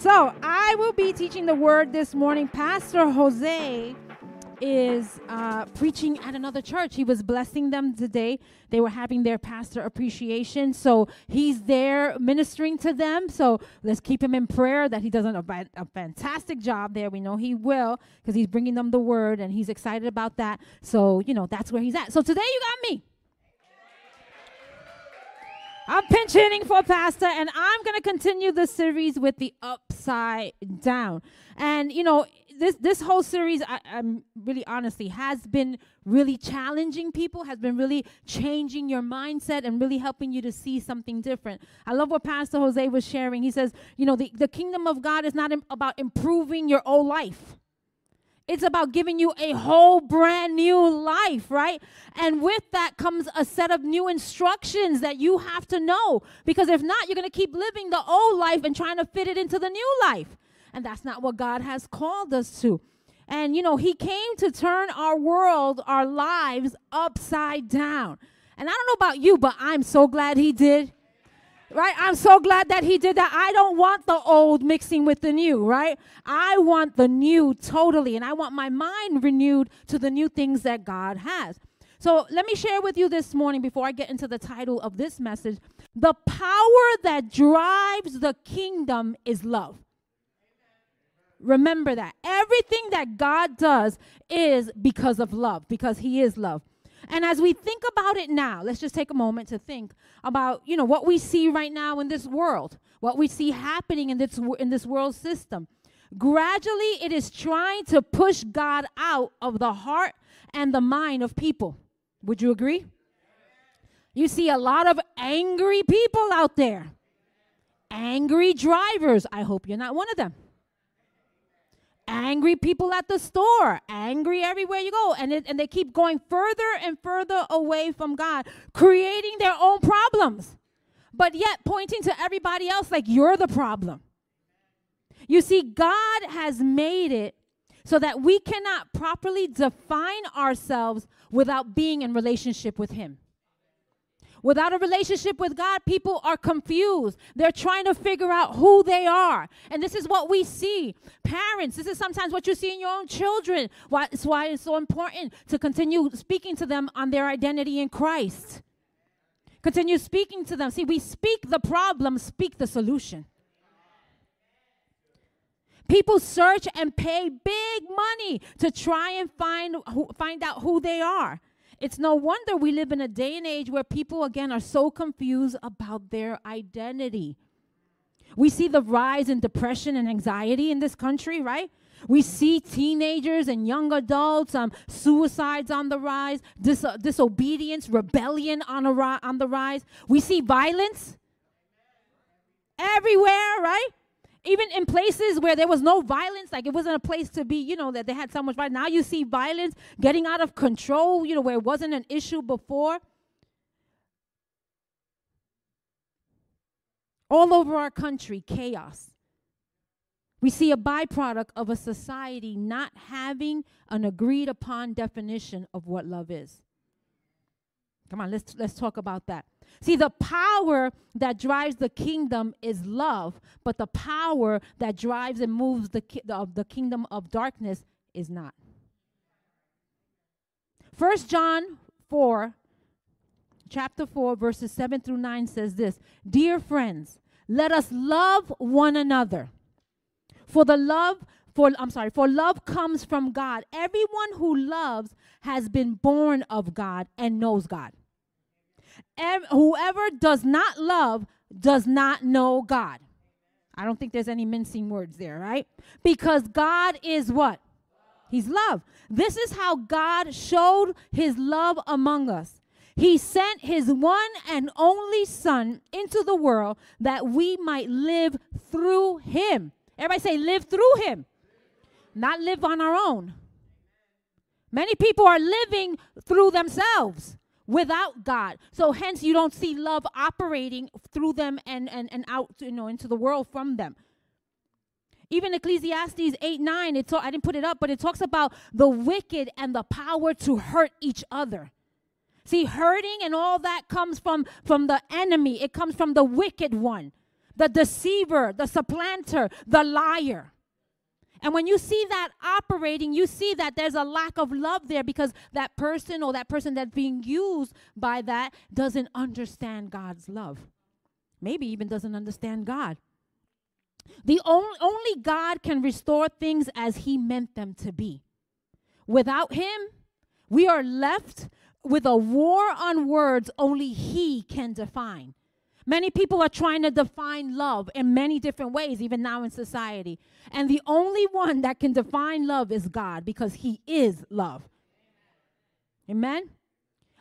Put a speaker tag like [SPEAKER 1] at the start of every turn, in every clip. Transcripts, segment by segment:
[SPEAKER 1] So I will be teaching the word this morning. Pastor Jose is uh, preaching at another church. He was blessing them today. They were having their pastor appreciation. So he's there ministering to them. So let's keep him in prayer that he does a, a fantastic job there. We know he will because he's bringing them the word and he's excited about that. So, you know, that's where he's at. So today you got me. I'm pinch hitting for Pastor, and I'm going to continue the series with the upside down. And, you know, this this whole series, I, am really honestly, has been really challenging people, has been really changing your mindset and really helping you to see something different. I love what Pastor Jose was sharing. He says, you know, the, the kingdom of God is not Im- about improving your old life. It's about giving you a whole brand new life, right? And with that comes a set of new instructions that you have to know. Because if not, you're going to keep living the old life and trying to fit it into the new life. And that's not what God has called us to. And, you know, He came to turn our world, our lives upside down. And I don't know about you, but I'm so glad He did. Right? I'm so glad that he did that. I don't want the old mixing with the new, right? I want the new totally, and I want my mind renewed to the new things that God has. So let me share with you this morning before I get into the title of this message. The power that drives the kingdom is love. Remember that. Everything that God does is because of love, because He is love. And as we think about it now, let's just take a moment to think about, you know, what we see right now in this world, what we see happening in this in this world system. Gradually, it is trying to push God out of the heart and the mind of people. Would you agree? You see a lot of angry people out there. Angry drivers. I hope you're not one of them angry people at the store, angry everywhere you go. And, it, and they keep going further and further away from God, creating their own problems, but yet pointing to everybody else like you're the problem. You see, God has made it so that we cannot properly define ourselves without being in relationship with Him. Without a relationship with God, people are confused. They're trying to figure out who they are. And this is what we see. Parents, this is sometimes what you see in your own children. Why, it's why it's so important to continue speaking to them on their identity in Christ. Continue speaking to them. See, we speak the problem, speak the solution. People search and pay big money to try and find, find out who they are. It's no wonder we live in a day and age where people, again, are so confused about their identity. We see the rise in depression and anxiety in this country, right? We see teenagers and young adults, um, suicides on the rise, dis- disobedience, rebellion on, a ri- on the rise. We see violence everywhere, right? Even in places where there was no violence, like it wasn't a place to be, you know, that they had so much violence. Now you see violence getting out of control, you know, where it wasn't an issue before. All over our country, chaos. We see a byproduct of a society not having an agreed upon definition of what love is. Come on, let's let's talk about that. See, the power that drives the kingdom is love, but the power that drives and moves the, ki- the, the kingdom of darkness is not. First John 4, chapter 4, verses 7 through 9 says this Dear friends, let us love one another. For the love, for I'm sorry, for love comes from God. Everyone who loves has been born of God and knows God whoever does not love does not know God. I don't think there's any mincing words there, right? Because God is what? He's love. This is how God showed his love among us. He sent his one and only Son into the world that we might live through him. Everybody say, live through him, not live on our own. Many people are living through themselves without God. So hence you don't see love operating through them and, and, and out you know into the world from them. Even Ecclesiastes 8 9, it I didn't put it up, but it talks about the wicked and the power to hurt each other. See, hurting and all that comes from, from the enemy, it comes from the wicked one the deceiver, the supplanter, the liar. And when you see that operating, you see that there's a lack of love there because that person or that person that's being used by that doesn't understand God's love. Maybe even doesn't understand God. The only, only God can restore things as He meant them to be. Without Him, we are left with a war on words only He can define. Many people are trying to define love in many different ways, even now in society. And the only one that can define love is God because He is love. Amen?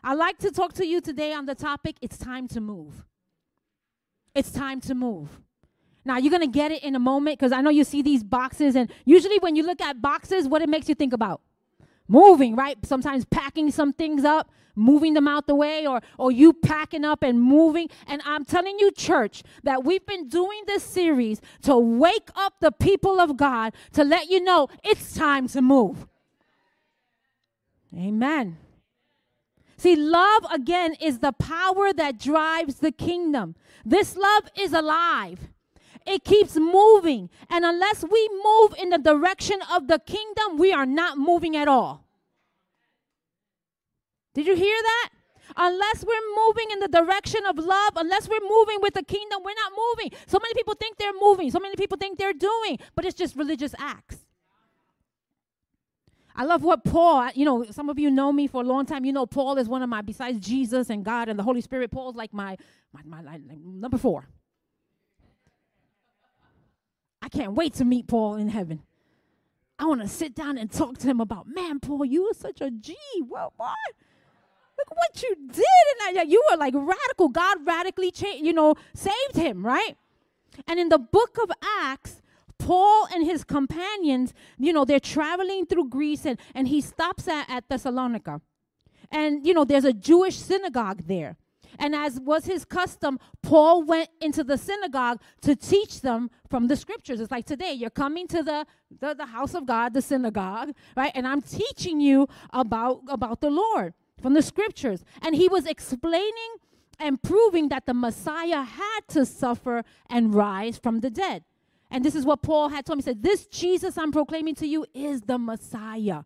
[SPEAKER 1] I'd like to talk to you today on the topic it's time to move. It's time to move. Now, you're going to get it in a moment because I know you see these boxes, and usually when you look at boxes, what it makes you think about? Moving, right? Sometimes packing some things up, moving them out the way, or, or you packing up and moving. And I'm telling you, church, that we've been doing this series to wake up the people of God to let you know it's time to move. Amen. See, love again is the power that drives the kingdom. This love is alive. It keeps moving. And unless we move in the direction of the kingdom, we are not moving at all. Did you hear that? Unless we're moving in the direction of love, unless we're moving with the kingdom, we're not moving. So many people think they're moving, so many people think they're doing, but it's just religious acts. I love what Paul, you know, some of you know me for a long time. You know, Paul is one of my, besides Jesus and God and the Holy Spirit, Paul's like my, my, my, number four. I can't wait to meet Paul in heaven. I want to sit down and talk to him about, man, Paul, you were such a G. Well, boy, look what you did. And you were like radical. God radically changed, you know, saved him, right? And in the book of Acts, Paul and his companions, you know, they're traveling through Greece and, and he stops at, at Thessalonica. And, you know, there's a Jewish synagogue there. And as was his custom, Paul went into the synagogue to teach them from the scriptures. It's like today, you're coming to the, the, the house of God, the synagogue, right? And I'm teaching you about, about the Lord from the scriptures. And he was explaining and proving that the Messiah had to suffer and rise from the dead. And this is what Paul had told me. He said, This Jesus I'm proclaiming to you is the Messiah,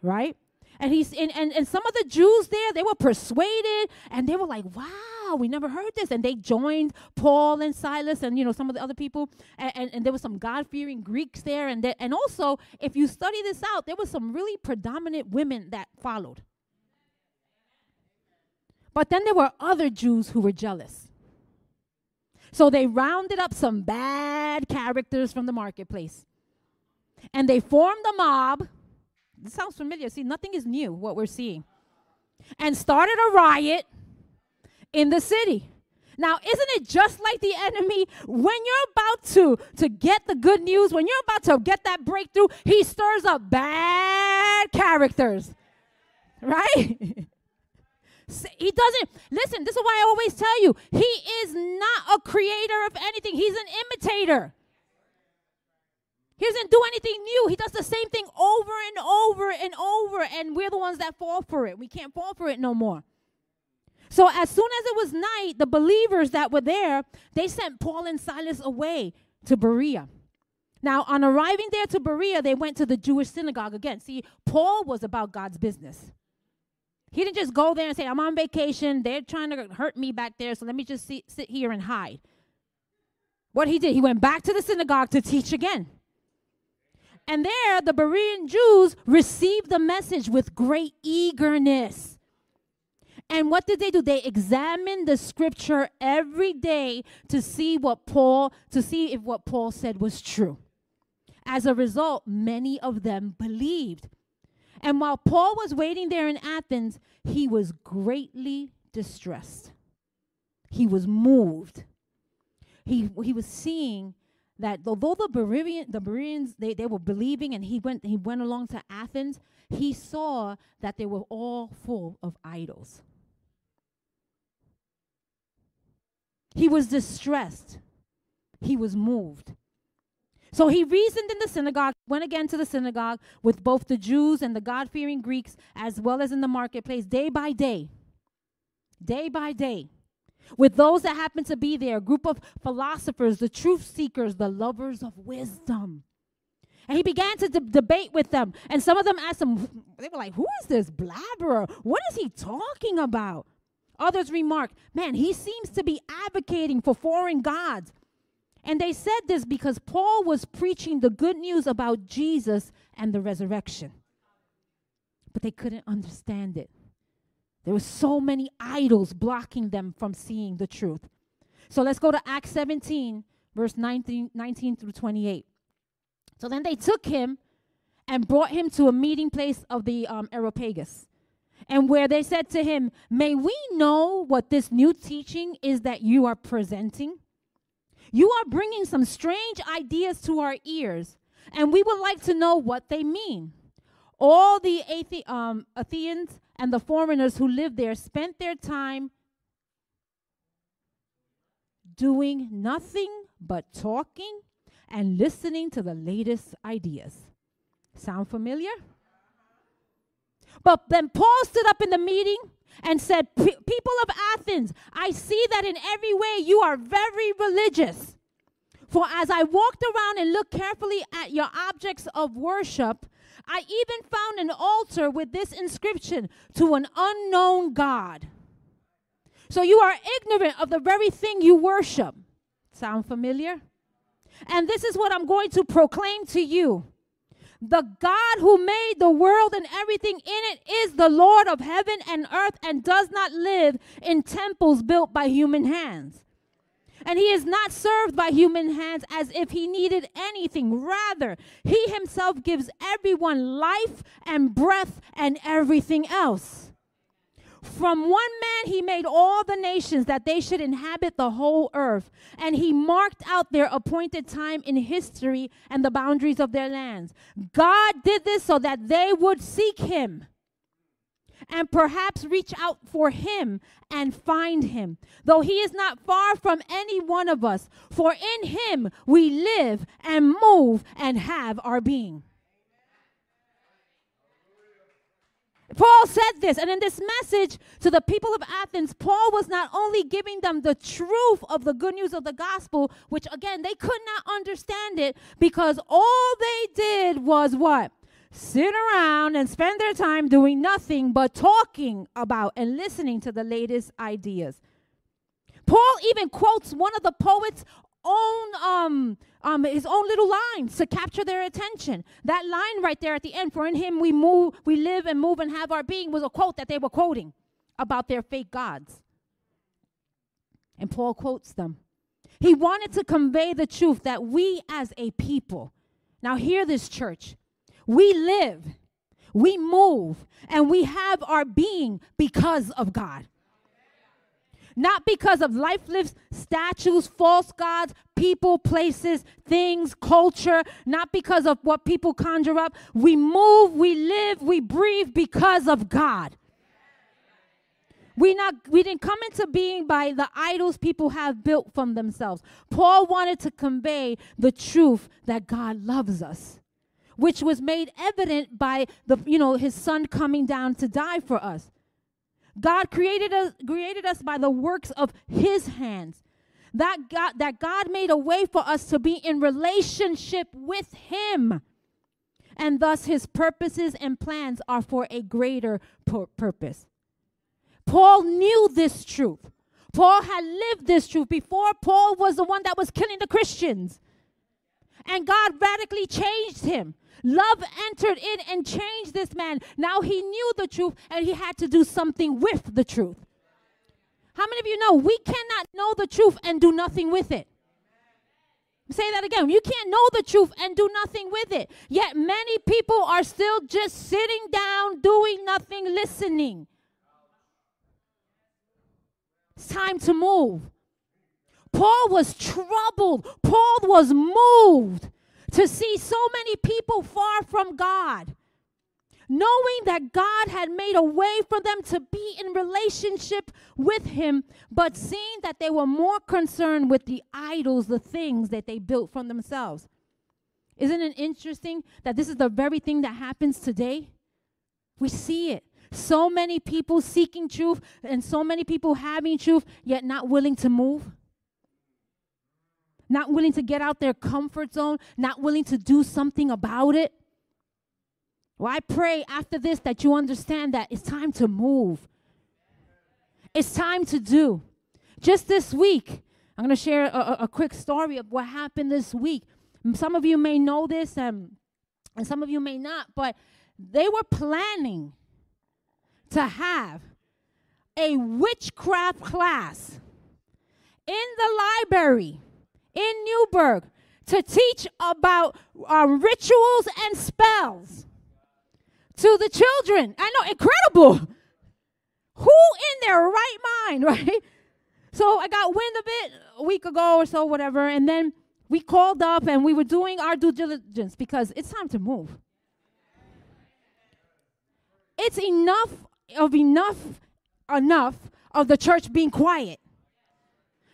[SPEAKER 1] right? And he's and, and, and some of the Jews there, they were persuaded and they were like, wow, we never heard this. And they joined Paul and Silas and you know some of the other people. And, and, and there was some God-fearing Greeks there. And and also, if you study this out, there was some really predominant women that followed. But then there were other Jews who were jealous. So they rounded up some bad characters from the marketplace. And they formed a mob. This sounds familiar. See, nothing is new, what we're seeing. And started a riot in the city. Now, isn't it just like the enemy? When you're about to, to get the good news, when you're about to get that breakthrough, he stirs up bad characters. Right? He doesn't, listen, this is why I always tell you, he is not a creator of anything, he's an imitator. He doesn't do anything new. He does the same thing over and over and over, and we're the ones that fall for it. We can't fall for it no more. So as soon as it was night, the believers that were there, they sent Paul and Silas away to Berea. Now, on arriving there to Berea, they went to the Jewish synagogue again. See, Paul was about God's business. He didn't just go there and say, I'm on vacation. They're trying to hurt me back there, so let me just see, sit here and hide. What he did, he went back to the synagogue to teach again. And there, the Berean Jews received the message with great eagerness. And what did they do? They examined the scripture every day to see what Paul, to see if what Paul said was true. As a result, many of them believed. And while Paul was waiting there in Athens, he was greatly distressed. He was moved. He, he was seeing that although the Berean, the Bereans they, they were believing and he went he went along to Athens, he saw that they were all full of idols. He was distressed. He was moved. So he reasoned in the synagogue, went again to the synagogue with both the Jews and the God fearing Greeks, as well as in the marketplace, day by day, day by day. with those that happened to be there, a group of philosophers, the truth seekers, the lovers of wisdom. And he began to de- debate with them. And some of them asked him, they were like, Who is this blabberer? What is he talking about? Others remarked, Man, he seems to be advocating for foreign gods. And they said this because Paul was preaching the good news about Jesus and the resurrection. But they couldn't understand it. There were so many idols blocking them from seeing the truth. So let's go to Acts 17, verse 19, 19 through 28. So then they took him and brought him to a meeting place of the um, Areopagus, and where they said to him, May we know what this new teaching is that you are presenting? You are bringing some strange ideas to our ears, and we would like to know what they mean. All the Athe- um, Athenians and the foreigners who lived there spent their time doing nothing but talking and listening to the latest ideas. Sound familiar? But then Paul stood up in the meeting and said, People of Athens, I see that in every way you are very religious. For as I walked around and looked carefully at your objects of worship, I even found an altar with this inscription to an unknown God. So you are ignorant of the very thing you worship. Sound familiar? And this is what I'm going to proclaim to you. The God who made the world and everything in it is the Lord of heaven and earth and does not live in temples built by human hands. And he is not served by human hands as if he needed anything. Rather, he himself gives everyone life and breath and everything else. From one man he made all the nations that they should inhabit the whole earth, and he marked out their appointed time in history and the boundaries of their lands. God did this so that they would seek him and perhaps reach out for him and find him, though he is not far from any one of us, for in him we live and move and have our being. Paul said this, and in this message to the people of Athens, Paul was not only giving them the truth of the good news of the gospel, which again, they could not understand it because all they did was what? Sit around and spend their time doing nothing but talking about and listening to the latest ideas. Paul even quotes one of the poets own um, um, his own little lines to capture their attention. That line right there at the end, for in him we move, we live and move and have our being, was a quote that they were quoting about their fake gods. And Paul quotes them. He wanted to convey the truth that we as a people, now hear this church, we live, we move, and we have our being because of God not because of lifeless statues, false gods, people, places, things, culture, not because of what people conjure up. We move, we live, we breathe because of God. We not we didn't come into being by the idols people have built from themselves. Paul wanted to convey the truth that God loves us, which was made evident by the you know his son coming down to die for us. God created us, created us by the works of his hands. That God, that God made a way for us to be in relationship with him. And thus his purposes and plans are for a greater pur- purpose. Paul knew this truth. Paul had lived this truth before Paul was the one that was killing the Christians. And God radically changed him. Love entered in and changed this man. Now he knew the truth and he had to do something with the truth. How many of you know we cannot know the truth and do nothing with it? Say that again. You can't know the truth and do nothing with it. Yet many people are still just sitting down, doing nothing, listening. It's time to move. Paul was troubled. Paul was moved to see so many people far from God. Knowing that God had made a way for them to be in relationship with Him, but seeing that they were more concerned with the idols, the things that they built from themselves. Isn't it interesting that this is the very thing that happens today? We see it. So many people seeking truth and so many people having truth, yet not willing to move. Not willing to get out their comfort zone, not willing to do something about it. Well, I pray after this that you understand that it's time to move. It's time to do. Just this week, I'm going to share a, a, quick story of what happened this week. Some of you may know this, and, and some of you may not, but they were planning to have a witchcraft class in the library in Newburgh to teach about uh, rituals and spells to the children. I know, incredible. Who in their right mind, right? So I got wind of it a week ago or so, whatever, and then we called up and we were doing our due diligence because it's time to move. It's enough of enough enough of the church being quiet.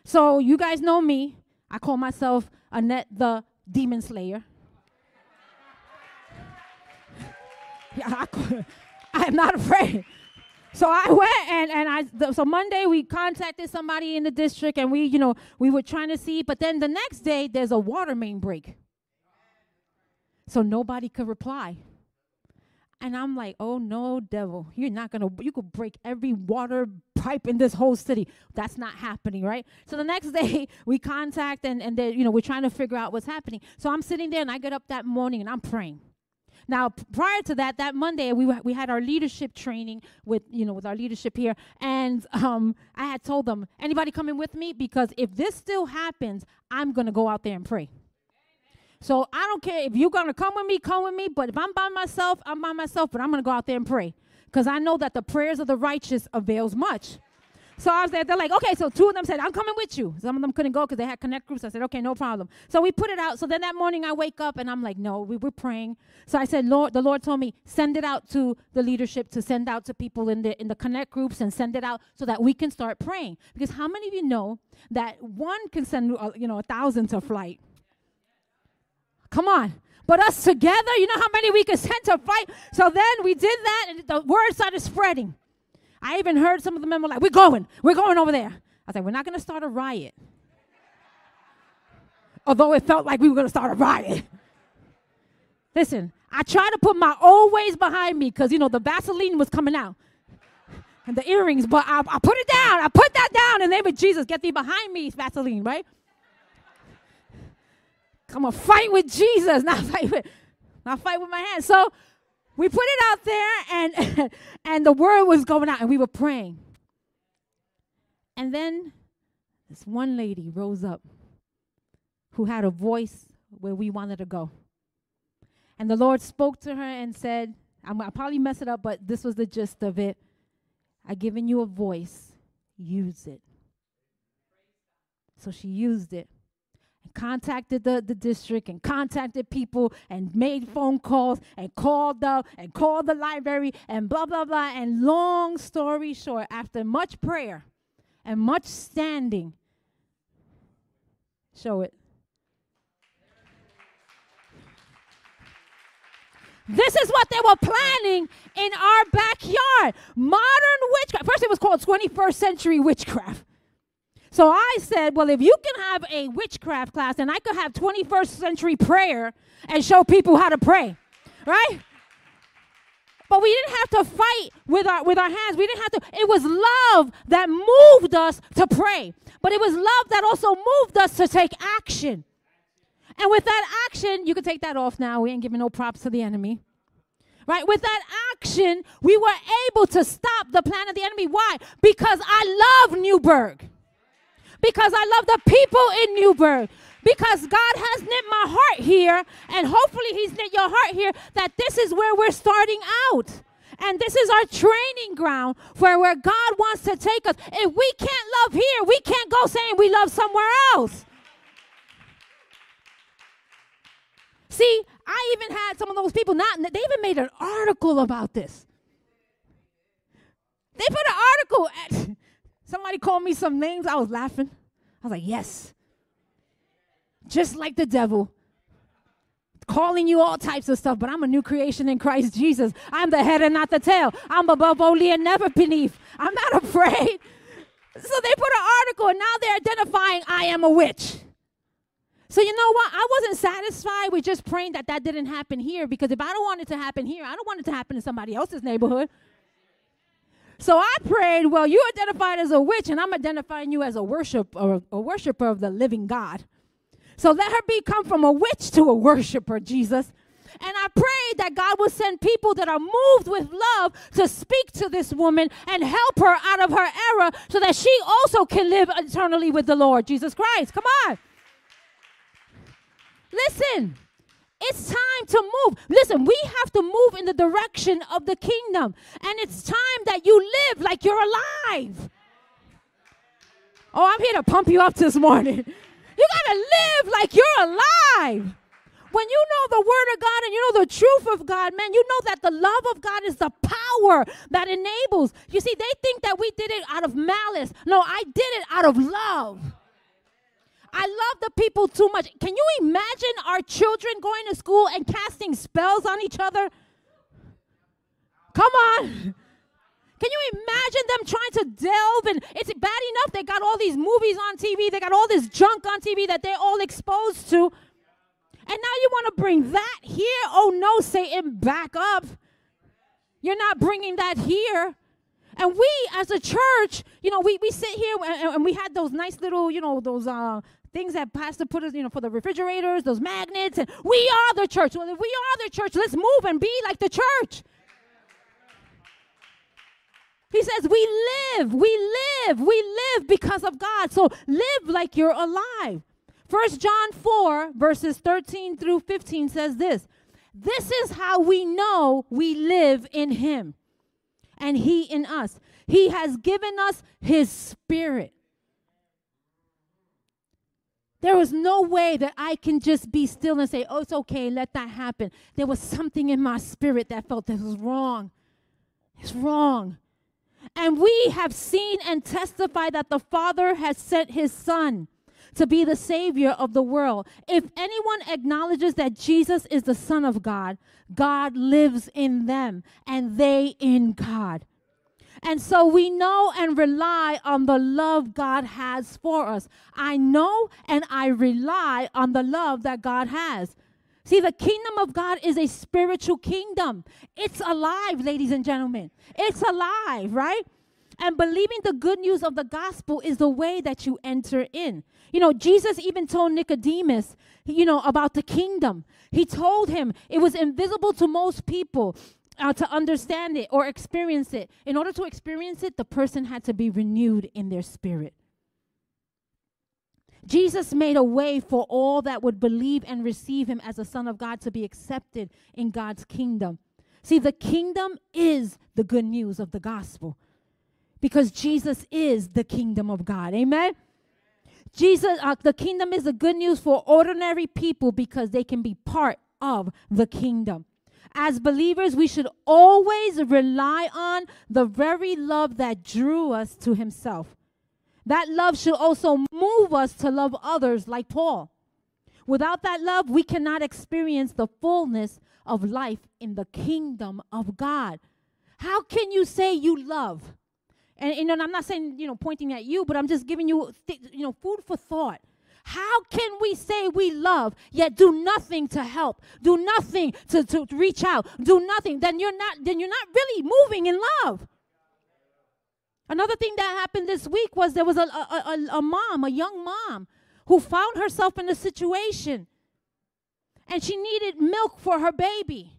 [SPEAKER 1] So you guys know me. I call myself Annette the Demon Slayer. I, I am not afraid. So I went and, and I th- so Monday we contacted somebody in the district and we you know we were trying to see but then the next day there's a water main break. So nobody could reply. And I'm like, oh no, devil, you're not gonna, you could break every water pipe in this whole city. That's not happening, right? So the next day we contact and, and you know, we're trying to figure out what's happening. So I'm sitting there and I get up that morning and I'm praying. Now, prior to that, that Monday, we, we had our leadership training with, you know, with our leadership here. And um, I had told them, anybody coming with me? Because if this still happens, I'm to go out there and pray. So I don't care if you're going to come with me, come with me. But if I'm by myself, I'm by myself. But I'm going to go out there and pray because I know that the prayers of the righteous avails much. So I was there. They're like, okay. So two of them said, I'm coming with you. Some of them couldn't go because they had connect groups. I said, okay, no problem. So we put it out. So then that morning I wake up and I'm like, no, we were praying. So I said, Lord, the Lord told me send it out to the leadership to send out to people in the in the connect groups and send it out so that we can start praying. Because how many of you know that one can send uh, you know a thousand to flight? Come on. But us together, you know how many we could send to fight? So then we did that, and the word started spreading. I even heard some of the men were like, We're going, we're going over there. I was like, We're not going to start a riot. Although it felt like we were going to start a riot. Listen, I tried to put my old ways behind me because, you know, the Vaseline was coming out and the earrings, but I, I put it down. I put that down in the name of Jesus. Get thee behind me, Vaseline, right? I'm gonna fight with Jesus, not fight with, not fight with my hands. So we put it out there, and and the word was going out, and we were praying. And then this one lady rose up, who had a voice where we wanted to go. And the Lord spoke to her and said, I'm gonna probably mess it up, but this was the gist of it. I've given you a voice, use it. So she used it contacted the, the district and contacted people and made phone calls and called up and called the library and blah, blah, blah. And long story short, after much prayer and much standing, show it. This is what they were planning in our backyard. Modern witchcraft. First, it was called 21st century witchcraft. So I said, well, if you can have a witchcraft class and I could have 21st century prayer and show people how to pray, right? But we didn't have to fight with our with our hands. We didn't have to. It was love that moved us to pray. But it was love that also moved us to take action. And with that action, you can take that off now. We ain't giving no props to the enemy. Right? With that action, we were able to stop the plan of the enemy. Why? Because I love Newburgh because I love the people in Newburgh. Because God has knit my heart here, and hopefully He's knit your heart here, that this is where we're starting out. And this is our training ground for where God wants to take us. If we can't love here, we can't go saying we love somewhere else. See, I even had some of those people not, they even made an article about this. They put an article at, Somebody called me some names. I was laughing. I was like, yes. Just like the devil. calling you all types of stuff, but I'm a new creation in Christ Jesus. I'm the head and not the tail. I'm above only and never beneath. I'm not afraid. So they put an article and now they're identifying I am a witch. So you know what? I wasn't satisfied with just praying that that didn't happen here because if I don't want it to happen here, I don't want it to happen in somebody else's neighborhood. So I prayed, well, you identified as a witch, and I'm identifying you as a worship or a worshiper of the living God. So let her become from a witch to a worshiper, Jesus. And I prayed that God would send people that are moved with love to speak to this woman and help her out of her error so that she also can live eternally with the Lord Jesus Christ. Come on. Listen, it's time to move. Listen, we have to move in the direction of the kingdom. And it's time that you live like you're alive. Oh, I'm here to pump you up this morning. You got to live like you're alive. When you know the word of God and you know the truth of God, man, you know that the love of God is the power that enables. You see, they think that we did it out of malice. No, I did it out of love. I love the people too much. Can you imagine our children going to school and casting spells on each other? Come on. Can you imagine them trying to delve? And it's bad enough they got all these movies on TV, they got all this junk on TV that they're all exposed to. And now you want to bring that here? Oh no, Satan, back up. You're not bringing that here. And we, as a church, you know, we, we sit here and, and we had those nice little, you know, those uh, things that pastor put us, you know, for the refrigerators, those magnets, and we are the church. Well, if we are the church, let's move and be like the church. He says, We live, we live, we live because of God. So live like you're alive. First John 4, verses 13 through 15 says this This is how we know we live in Him and He in us. He has given us His Spirit. There was no way that I can just be still and say, oh, it's okay, let that happen. There was something in my spirit that felt this was wrong. It's wrong. And we have seen and testified that the Father has sent his Son to be the Savior of the world. If anyone acknowledges that Jesus is the Son of God, God lives in them and they in God. And so we know and rely on the love God has for us. I know and I rely on the love that God has. See, the kingdom of God is a spiritual kingdom. It's alive, ladies and gentlemen. It's alive, right? And believing the good news of the gospel is the way that you enter in. You know, Jesus even told Nicodemus, you know, about the kingdom. He told him it was invisible to most people uh, to understand it or experience it. In order to experience it, the person had to be renewed in their spirit. Jesus made a way for all that would believe and receive him as a son of God to be accepted in God's kingdom. See, the kingdom is the good news of the gospel because Jesus is the kingdom of God. Amen. Jesus, uh, the kingdom is the good news for ordinary people because they can be part of the kingdom. As believers, we should always rely on the very love that drew us to Himself. That love should also move us to love others like Paul. Without that love, we cannot experience the fullness of life in the kingdom of God. How can you say you love? And, and I'm not saying, you know, pointing at you, but I'm just giving you, you know, food for thought. How can we say we love yet do nothing to help? Do nothing to, to reach out. Do nothing. Then you're not then you're not really moving in love. Another thing that happened this week was there was a, a, a, a mom, a young mom, who found herself in a situation and she needed milk for her baby.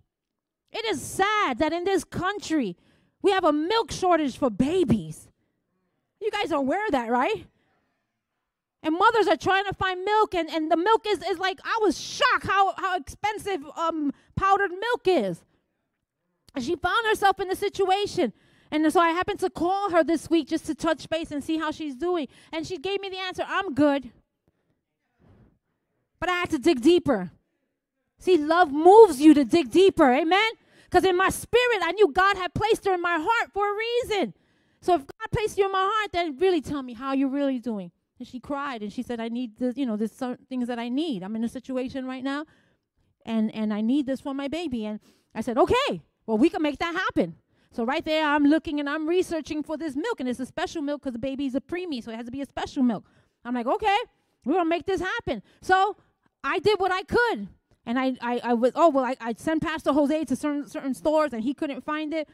[SPEAKER 1] It is sad that in this country we have a milk shortage for babies. You guys are aware of that, right? And mothers are trying to find milk and, and the milk is, is like i was shocked how, how expensive um, powdered milk is. And she found herself in a situation. And so i happened to call her this week just to touch base and see how she's doing. And she gave me the answer i'm good. But i had to dig deeper. See love moves you to dig deeper amen? Because in my spirit i knew god had placed her in my heart for a reason. So if god placed you in my heart then really tell me how you're really doing and she cried and she said, I need this, you know, there's some things that I need. I'm in a situation right now. and and I need this for my baby. And I said, okay, well we can make that happen. So right there, I'm looking and I'm researching for this milk, and it's a special milk because the baby's a preemie, so it has to be a special milk. I'm like, okay, we're gonna make this happen. So I did what I could, and I I, I was oh well, I I sent Pastor Jose to certain certain stores, and he couldn't find it.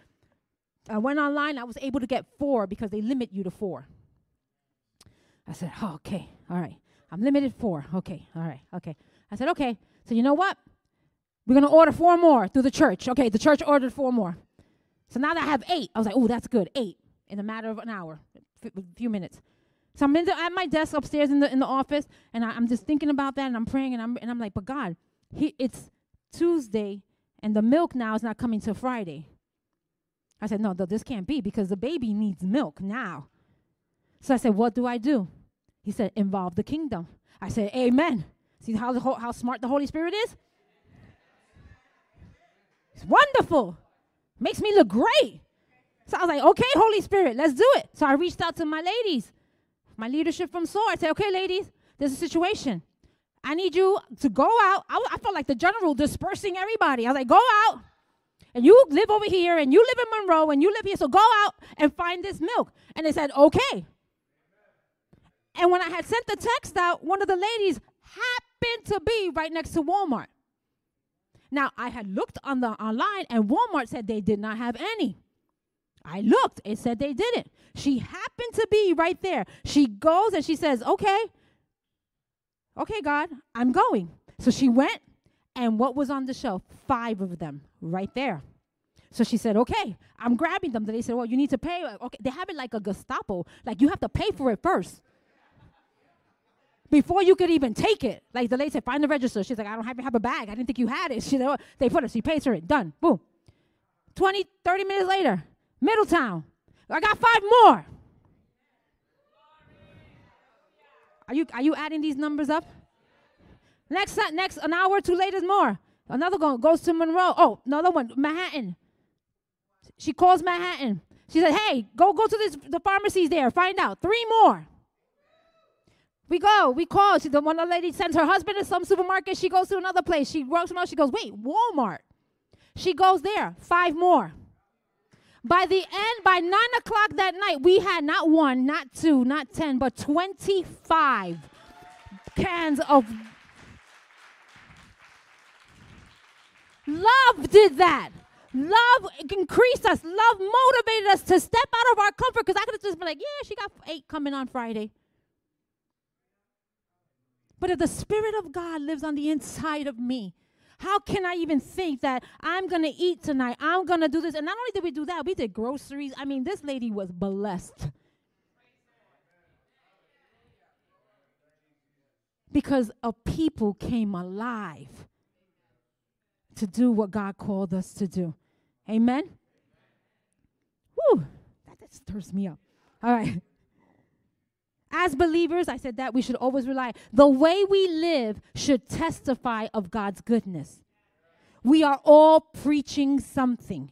[SPEAKER 1] I went online. I was able to get four because they limit you to four. I said, oh, okay, all right. I'm limited four. Okay, all right, okay. I said, okay. So you know what? We're gonna order four more through the church. Okay, the church ordered four more. So now that I have eight, I was like, oh, that's good. Eight in a matter of an hour, a few minutes. So I'm in the, at my desk upstairs in the in the office, and I, am just thinking about that, and I'm praying, and I'm and I'm like, but God, he, it's Tuesday, and the milk now is not coming till Friday. I said, no, this can't be because the baby needs milk now. So I said, what do I do? He said, involve the kingdom. I said, Amen. See how, the how smart the Holy Spirit is? It's wonderful. Makes me look great. So I was like, okay, Holy Spirit, let's do it. So I reached out to my ladies, my leadership from SOAR. I said, okay, ladies, there's a situation. I need you to go out. I, I felt like the general dispersing everybody. I was like, go out. And you live over here, and you live in Monroe, and you live here. So go out and find this milk. And they said, okay. And when I had sent the text out, one of the ladies happened to be right next to Walmart. Now, I had looked on the online and Walmart said they did not have any. I looked, it said they didn't. She happened to be right there. She goes and she says, "Okay. Okay, God, I'm going." So she went and what was on the shelf? 5 of them right there. So she said, "Okay, I'm grabbing them." They said, "Well, you need to pay." Okay, they have it like a Gestapo. Like you have to pay for it first before you could even take it. Like the lady said, find the register. She's like, I don't have, have a bag. I didn't think you had it. She they put it. She pays for it. Done. Boom. 20, 30 minutes later, Middletown. I got five more. Are you are you adding these numbers up? Next uh, next an hour or two later more. Another one goes to Monroe. Oh, another one, Manhattan. She calls Manhattan. She said, "Hey, go go to this the pharmacies there. Find out three more." We go, we call. She, the one lady sends her husband to some supermarket. She goes to another place. She works out. She goes, wait, Walmart. She goes there. Five more. By the end, by nine o'clock that night, we had not one, not two, not ten, but 25 cans of. Love did that. Love increased us. Love motivated us to step out of our comfort because I could have just been like, yeah, she got eight coming on Friday. But if the Spirit of God lives on the inside of me, how can I even think that I'm going to eat tonight? I'm going to do this. And not only did we do that, we did groceries. I mean, this lady was blessed. Because a people came alive to do what God called us to do. Amen? Whew, that stirs me up. All right. As believers, I said that we should always rely. The way we live should testify of God's goodness. We are all preaching something.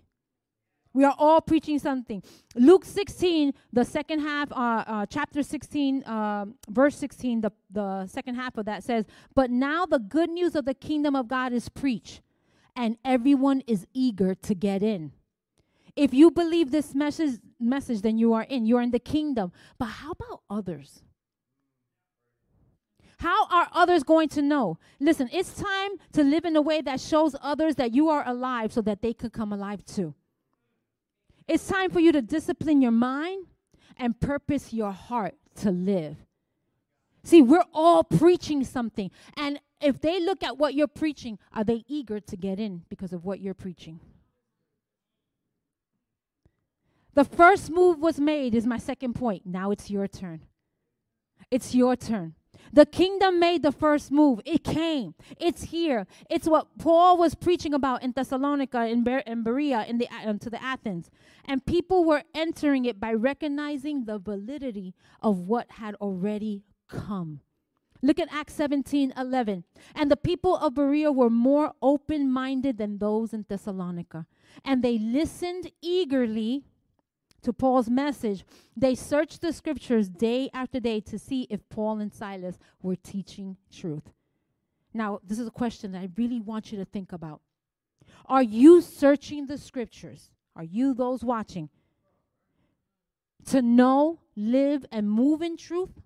[SPEAKER 1] We are all preaching something. Luke 16, the second half, uh, uh, chapter 16, uh, verse 16, the, the second half of that says, But now the good news of the kingdom of God is preached, and everyone is eager to get in. If you believe this message, message, then you are in. You're in the kingdom. But how about others? How are others going to know? Listen, it's time to live in a way that shows others that you are alive so that they could come alive too. It's time for you to discipline your mind and purpose your heart to live. See, we're all preaching something. And if they look at what you're preaching, are they eager to get in because of what you're preaching? The first move was made, is my second point. Now it's your turn. It's your turn. The kingdom made the first move. It came. It's here. It's what Paul was preaching about in Thessalonica, in, Ber- in Berea, in the, uh, to the Athens. And people were entering it by recognizing the validity of what had already come. Look at Acts 17 11. And the people of Berea were more open minded than those in Thessalonica. And they listened eagerly to Paul's message, they searched the scriptures day after day to see if Paul and Silas were teaching truth. Now, this is a question that I really want you to think about. Are you searching the scriptures? Are you those watching? To know, live, and move in truth?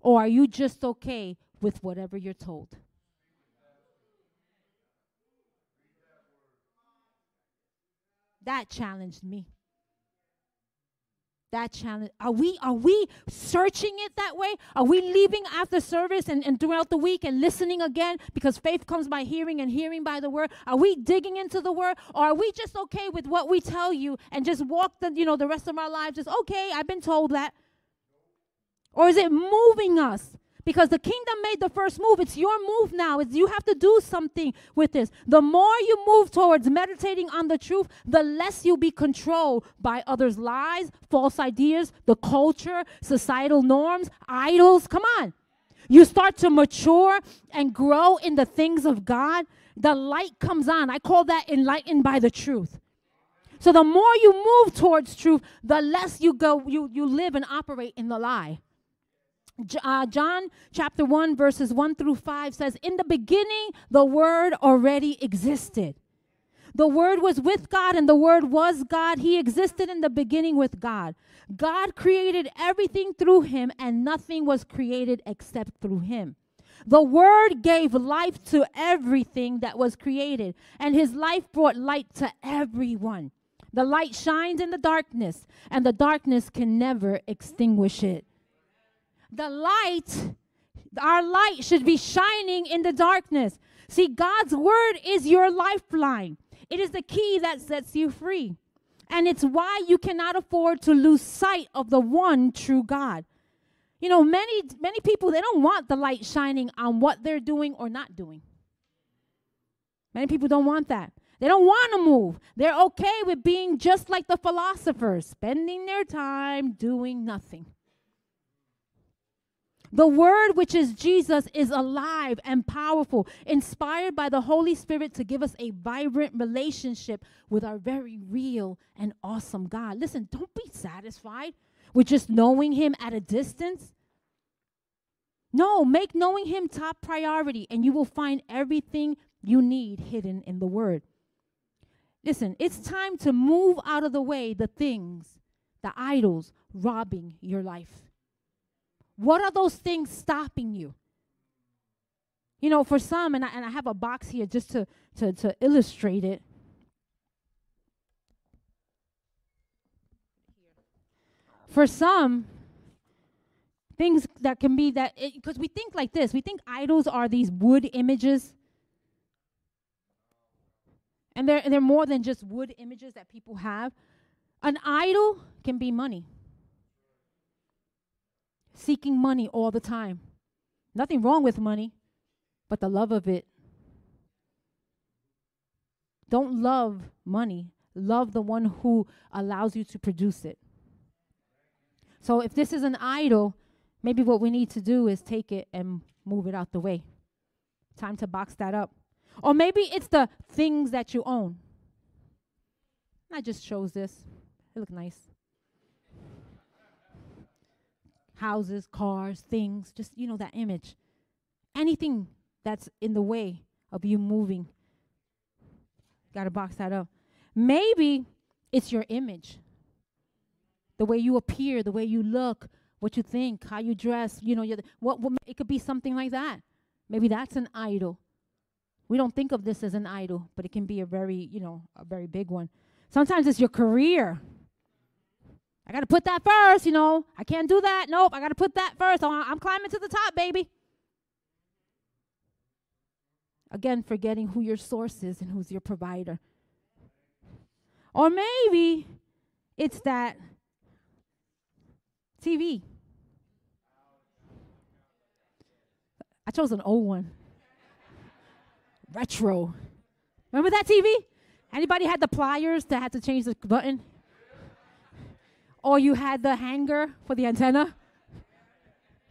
[SPEAKER 1] Or are you just okay with whatever you're told? That challenged me that challenge? Are we are we searching it that way? Are we leaving after service and, and throughout the week and listening again because faith comes by hearing and hearing by the word? Are we digging into the word? Or are we just okay with what we tell you and just walk the you know the rest of our lives just okay i've been told that. Or is it moving us because the kingdom made the first move. It's your move now. It's you have to do something with this. The more you move towards meditating on the truth, the less you'll be controlled by others' lies, false ideas, the culture, societal norms, idols. Come on. You start to mature and grow in the things of God. The light comes on. I call that enlightened by the truth. So the more you move towards truth, the less you go you you live and operate in the lie uh, John chapter 1, verses 1 through 5 says, In the beginning, the Word already existed. The Word was with God, and the Word was God. He existed in the beginning with God. God created everything through Him, and nothing was created except through Him. The Word gave life to everything that was created, and His life brought light to everyone. The light shines in the darkness, and the darkness can never extinguish it. The light, our light should be shining in the darkness. See, God's word is your lifeline. It is the key that sets you free. And it's why you cannot afford to lose sight of the one true God. You know, many many people they don't want the light shining on what they're doing or not doing. Many people don't want that. They don't want to move. They're okay with being just like the philosophers, spending their time doing nothing. The Word, which is Jesus, is alive and powerful, inspired by the Holy Spirit to give us a vibrant relationship with our very real and awesome God. Listen, don't be satisfied with just knowing Him at a distance. No, make knowing Him top priority, and you will find everything you need hidden in the Word. Listen, it's time to move out of the way the things, the idols robbing your life. What are those things stopping you? You know, for some, and I, and I have a box here just to, to, to illustrate it. For some, things that can be that, because we think like this we think idols are these wood images. And they're, they're more than just wood images that people have. An idol can be money seeking money all the time. Nothing wrong with money, but the love of it. Don't love money, love the one who allows you to produce it. So if this is an idol, maybe what we need to do is take it and move it out the way. Time to box that up. Or maybe it's the things that you own. I just chose this. It look nice. Houses, cars, things, just, you know, that image. Anything that's in the way of you moving. Got to box that up. Maybe it's your image. The way you appear, the way you look, what you think, how you dress, you know, what, what it could be something like that. Maybe that's an idol. We don't think of this as an idol, but it can be a very, you know, a very big one. Sometimes it's your career. I got to put that first, you know. I can't do that. Nope, I got to put that first. Oh, I'm climbing to the top, baby. Again, forgetting who your source is and who's your provider. Or maybe it's that TV. I chose an old one. Retro. Remember that TV? Anybody had the pliers that had to change the button? Or you had the hanger for the antenna.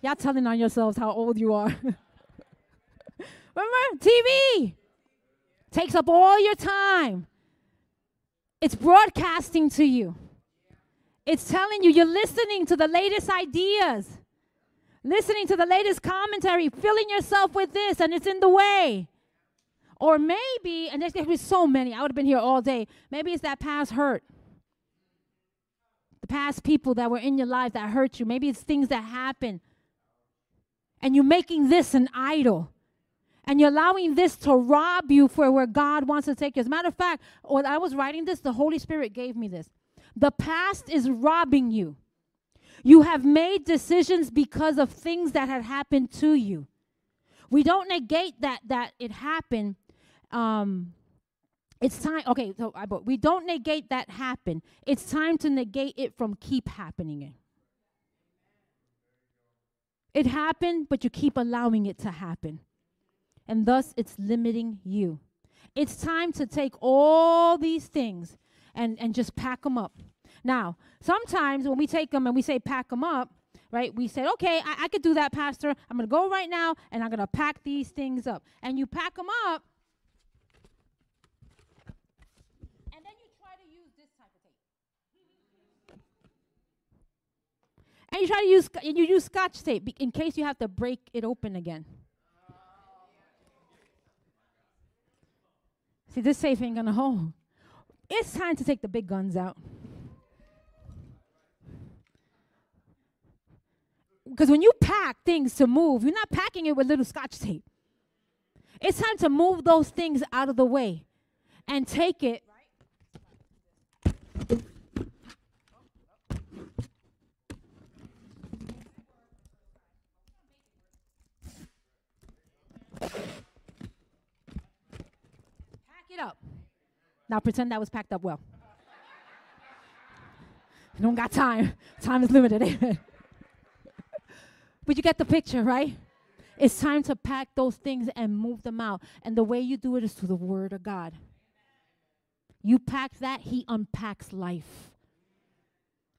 [SPEAKER 1] Y'all telling on yourselves how old you are. Remember, TV takes up all your time. It's broadcasting to you. It's telling you you're listening to the latest ideas. listening to the latest commentary, filling yourself with this, and it's in the way. Or maybe, and there's, going to be so many, I would have been here all day. Maybe it's that past hurt. Past people that were in your life that hurt you. Maybe it's things that happened. And you're making this an idol. And you're allowing this to rob you for where God wants to take you. As a matter of fact, when I was writing this, the Holy Spirit gave me this. The past is robbing you. You have made decisions because of things that had happened to you. We don't negate that that it happened. Um, it's time. Okay, so I, but we don't negate that happen. It's time to negate it from keep happening. It. It happened, but you keep allowing it to happen, and thus it's limiting you. It's time to take all these things and and just pack them up. Now, sometimes when we take them and we say pack them up, right? We said, okay, I, I could do that, Pastor. I'm going to go right now and I'm going to pack these things up. And you pack them up. And then you try to use this type of tape. And you try to use, you use scotch tape in case you have to break it open again. See, this safe ain't gonna hold. It's time to take the big guns out. Because when you pack things to move, you're not packing it with little scotch tape. It's time to move those things out of the way and take it. Pack it up. Now pretend that was packed up well. You don't got time. Time is limited. But you get the picture, right? It's time to pack those things and move them out. And the way you do it is through the Word of God. You pack that, He unpacks life.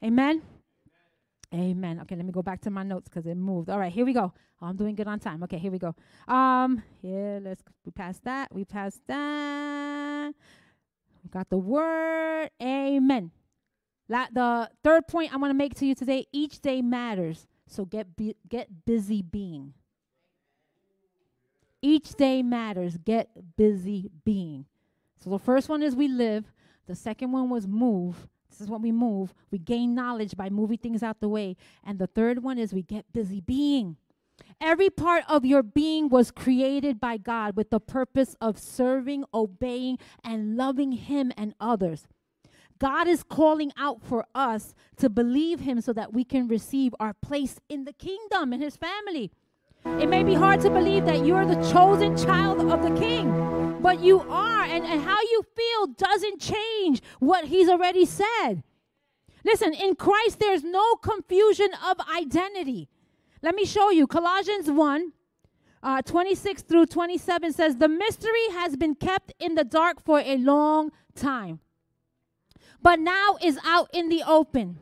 [SPEAKER 1] Amen? Amen. Okay, let me go back to my notes because it moved. All right, here we go. Oh, I'm doing good on time. Okay, here we go. Um, yeah, let's we passed that. We passed that. We got the word. Amen. La- the third point I want to make to you today: each day matters. So get bu- get busy being. Each day matters. Get busy being. So the first one is we live. The second one was move. This is what we move. We gain knowledge by moving things out the way. And the third one is we get busy being. Every part of your being was created by God with the purpose of serving, obeying, and loving Him and others. God is calling out for us to believe Him so that we can receive our place in the kingdom and His family. It may be hard to believe that you're the chosen child of the King, but you are, and, and how you feel doesn't change what He's already said. Listen, in Christ, there's no confusion of identity. Let me show you. Colossians 1 uh, 26 through 27 says, The mystery has been kept in the dark for a long time but now is out in the open.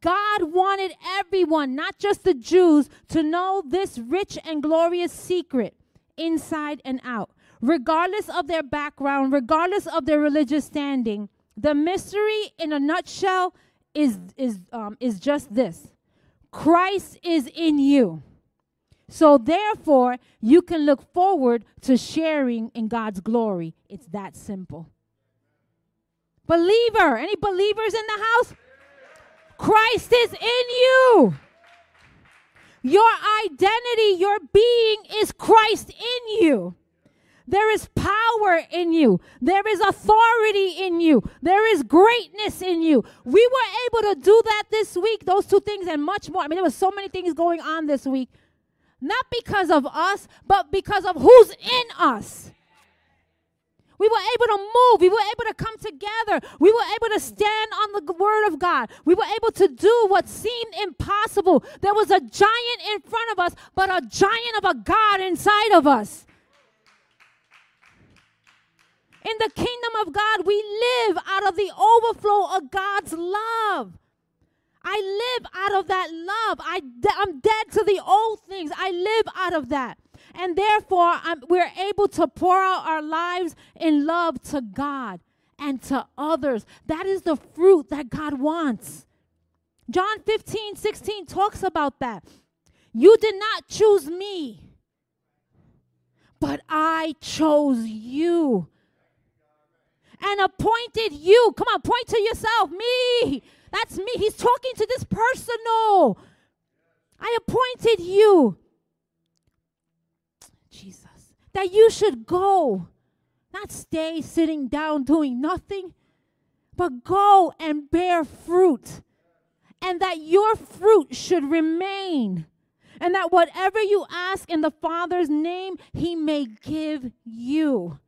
[SPEAKER 1] God wanted everyone, not just the Jews, to know this rich and glorious secret inside and out. Regardless of their background, regardless of their religious standing, the mystery in a nutshell is, is, um, is just this Christ is in you. So, therefore, you can look forward to sharing in God's glory. It's that simple. Believer. Any believers in the house? Christ is in you. Your identity, your being is Christ in you. There is power in you. There is authority in you. There is greatness in you. We were able to do that this week, those two things and much more. I mean, there was so many things going on this week. Not because of us, but because of who's in us. We were able to move. We were able to come together. We were able to stand on the word of God. We were able to do what seemed impossible. There was a giant in front of us, but a giant of a God inside of us. In the kingdom of God, we live out of the overflow of God's love. I live out of that love. I I'm dead to the old things. I live out of that. And therefore, I'm, we're able to pour out our lives in love to God and to others. That is the fruit that God wants. John 15, 16 talks about that. You did not choose me, but I chose you and appointed you. Come on, point to yourself. Me. That's me. He's talking to this personal. I appointed you. Jesus. That you should go, not stay sitting down doing nothing, but go and bear fruit. And that your fruit should remain. And that whatever you ask in the Father's name, He may give you.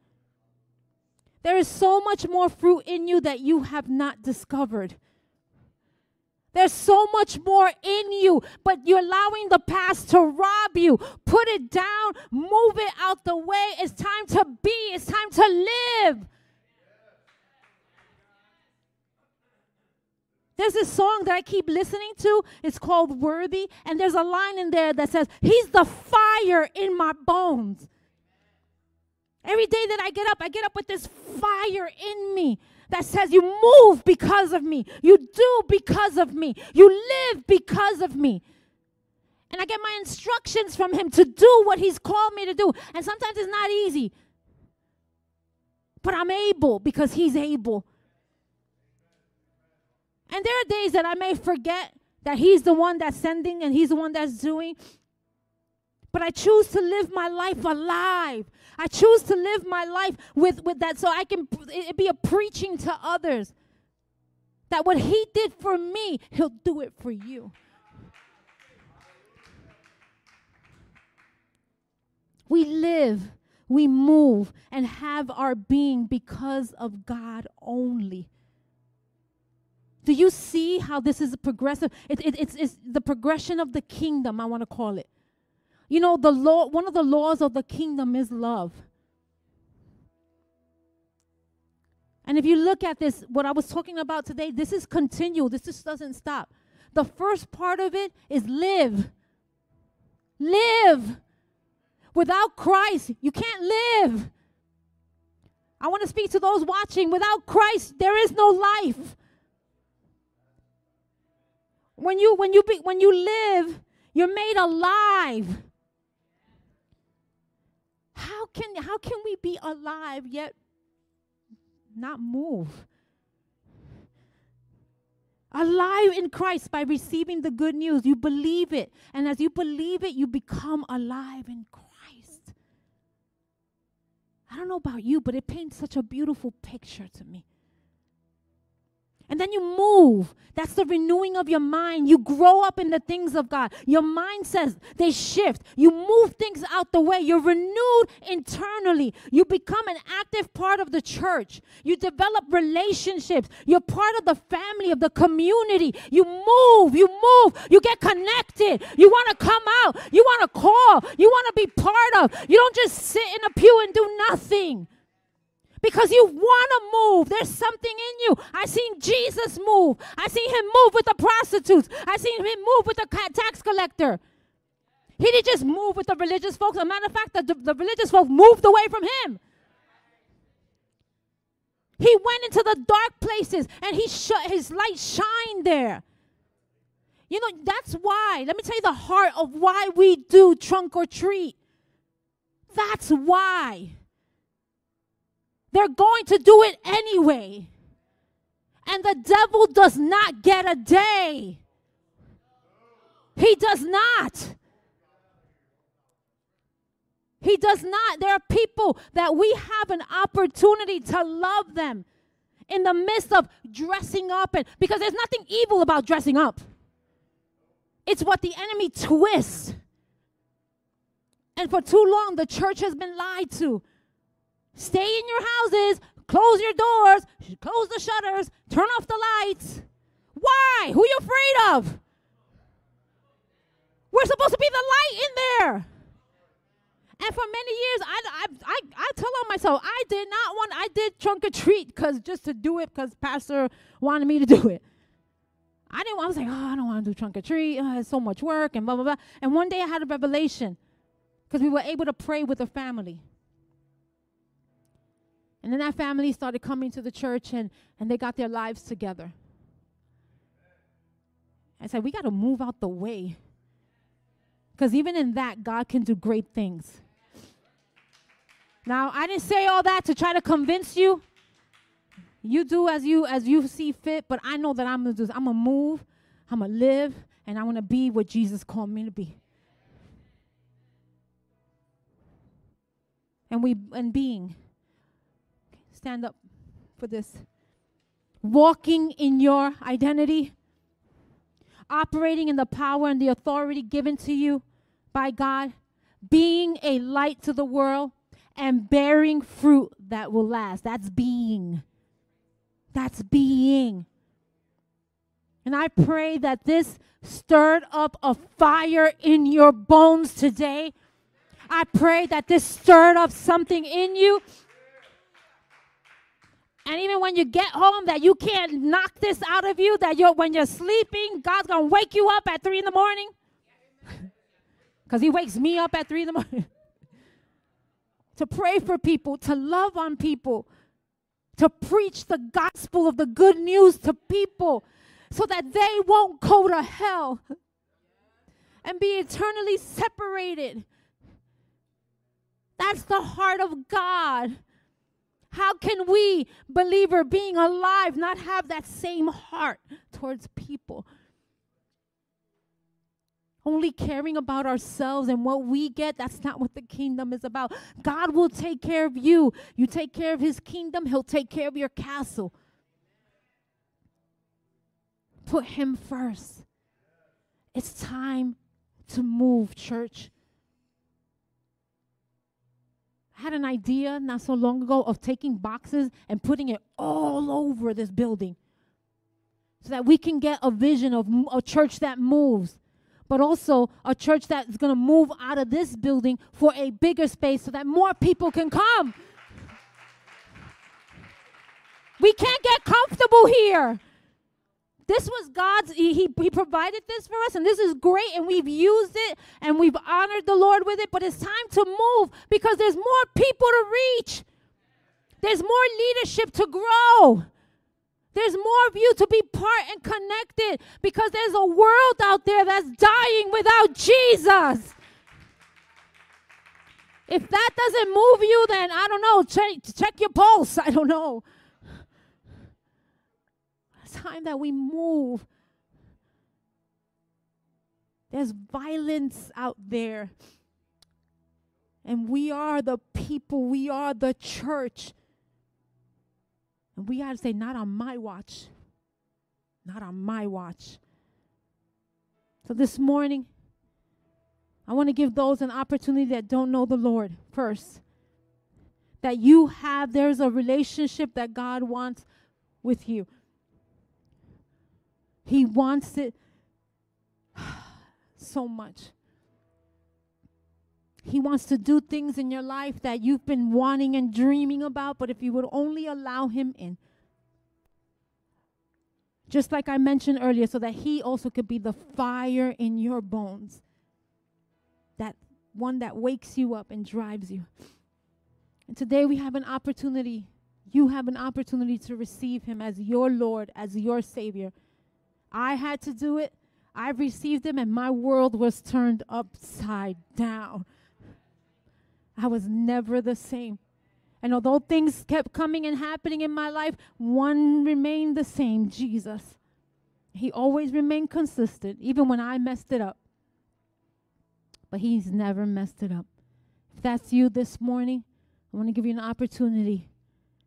[SPEAKER 1] There is so much more fruit in you that you have not discovered. There's so much more in you, but you're allowing the past to rob you. Put it down, move it out the way. It's time to be, it's time to live. There's this song that I keep listening to. It's called Worthy. And there's a line in there that says, He's the fire in my bones. Every day that I get up, I get up with this fire in me that says, You move because of me. You do because of me. You live because of me. And I get my instructions from Him to do what He's called me to do. And sometimes it's not easy. But I'm able because He's able. And there are days that I may forget that He's the one that's sending and He's the one that's doing. But I choose to live my life alive. I choose to live my life with, with that so I can it be a preaching to others. That what he did for me, he'll do it for you. We live, we move, and have our being because of God only. Do you see how this is a progressive? It, it, it's, it's the progression of the kingdom, I want to call it. You know, the law, one of the laws of the kingdom is love. And if you look at this, what I was talking about today, this is continual. This just doesn't stop. The first part of it is live. Live. Without Christ, you can't live. I want to speak to those watching. Without Christ, there is no life. When you when you be, when you live, you're made alive. How can how can we be alive yet not move? Alive in Christ by receiving the good news. You believe it. And as you believe it, you become alive in Christ. I don't know about you, but it paints such a beautiful picture to me. And then you move. That's the renewing of your mind. You grow up in the things of God. Your mind says they shift. You move things out the way. You're renewed internally. You become an active part of the church. You develop relationships. You're part of the family, of the community. You move. You move. You get connected. You want to come out. You want to call. You want to be part of. You don't just sit in a pew and do nothing because you want to move. There's something in you. I seen Jesus move. I seen him move with the prostitutes. I seen him move with the tax collector. He didn't just move with the religious folks. As a matter of fact, the, the religious folk moved away from him. He went into the dark places and he sh- his light shined there. You know, that's why, let me tell you the heart of why we do trunk or treat. That's why. They're going to do it anyway. And the devil does not get a day. He does not. He does not. There are people that we have an opportunity to love them in the midst of dressing up and because there's nothing evil about dressing up. It's what the enemy twists. And for too long the church has been lied to. Stay in your houses, close your doors, close the shutters, turn off the lights. Why? Who are you afraid of? We're supposed to be the light in there. And for many years, I, I, I, I tell on myself, I did not want, I did trunk or treat because just to do it because pastor wanted me to do it. I didn't, I was like, oh, I don't want to do trunk or treat. Oh, it's so much work and blah, blah, blah. And one day I had a revelation because we were able to pray with the family. And then that family started coming to the church and, and they got their lives together. I said, we got to move out the way Because even in that, God can do great things. Now, I didn't say all that to try to convince you. You do as you as you see fit, but I know that I'm gonna do. This, I'm gonna move, I'm gonna live, and I'm gonna be what Jesus called me to be. And we and being. Stand up for this. Walking in your identity, operating in the power and the authority given to you by God, being a light to the world, and bearing fruit that will last. That's being. That's being. And I pray that this stirred up a fire in your bones today. I pray that this stirred up something in you. And even when you get home, that you can't knock this out of you, that you're when you're sleeping, God's gonna wake you up at three in the morning. Because he wakes me up at three in the morning. to pray for people, to love on people, to preach the gospel of the good news to people so that they won't go to hell and be eternally separated. That's the heart of God. How can we, believer, being alive, not have that same heart towards people? only caring about ourselves and what we get, that's not what the kingdom is about. God will take care of you. You take care of his kingdom, he'll take care of your castle. Put him first. It's time to move, church. Had an idea not so long ago of taking boxes and putting it all over this building so that we can get a vision of a church that moves but also a church that's going to move out of this building for a bigger space so that more people can come. We can't get comfortable here. This was God's, he, he, he, provided this for us, and this is great, and we've used it, and we've honored the Lord with it, but it's time to move because there's more people to reach. There's more leadership to grow. There's more of you to be part and connected because there's a world out there that's dying without Jesus. If that doesn't move you, then I don't know. Check, check your pulse. I don't know. Time that we move. There's violence out there. And we are the people, we are the church and we got to say, not on my watch. Not on my watch. So this morning, I want to give those an opportunity that don't know the Lord first. That you have, there's a relationship that God wants with you. He wants it so much. He wants to do things in your life that you've been wanting and dreaming about, but if you would only allow Him in. Just like I mentioned earlier, so that He also could be the fire in your bones. That one that wakes you up and drives you. And today we have an opportunity. You have an opportunity to receive Him as your Lord, as your Savior. I had to do it. I received Him, and my world was turned upside down. I was never the same. And although things kept coming and happening in my life, one remained the same Jesus. He always remained consistent, even when I messed it up. But He's never messed it up. If that's you this morning, I want to give you an opportunity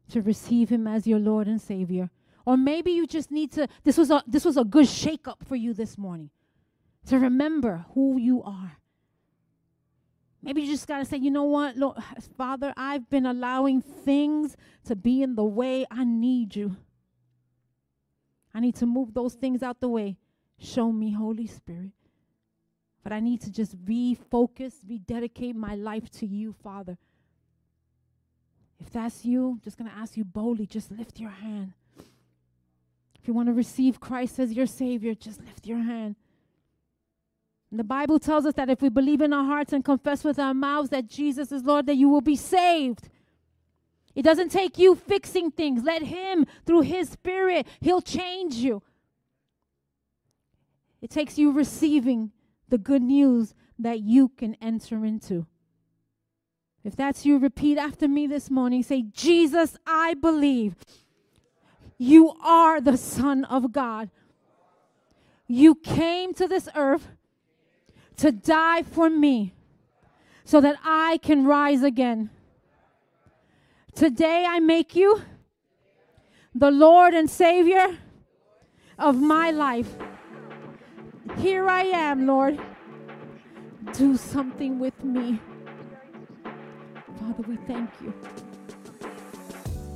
[SPEAKER 1] to receive Him as your Lord and Savior. Or maybe you just need to, this was a, this was a good shake up for you this morning to remember who you are Maybe you just got to say, you know what, Lord, Father, I've been allowing things to be in the way. I need you. I need to move those things out the way. Show me, Holy Spirit. But I need to just refocus, rededicate my life to you, Father. If that's you, I'm just going to ask you boldly, just lift your hand. You want to receive Christ as your Savior, just lift your hand. The Bible tells us that if we believe in our hearts and confess with our mouths that Jesus is Lord, that you will be saved. It doesn't take you fixing things. Let Him, through His Spirit, He'll change you. It takes you receiving the good news that you can enter into. If that's you, repeat after me this morning. Say, Jesus, I believe you are the Son of God. You came to this earth to die for me so that I can rise again. Today I make you the Lord and Savior of my life. Here I am, Lord. Do something with me. Father, we thank you.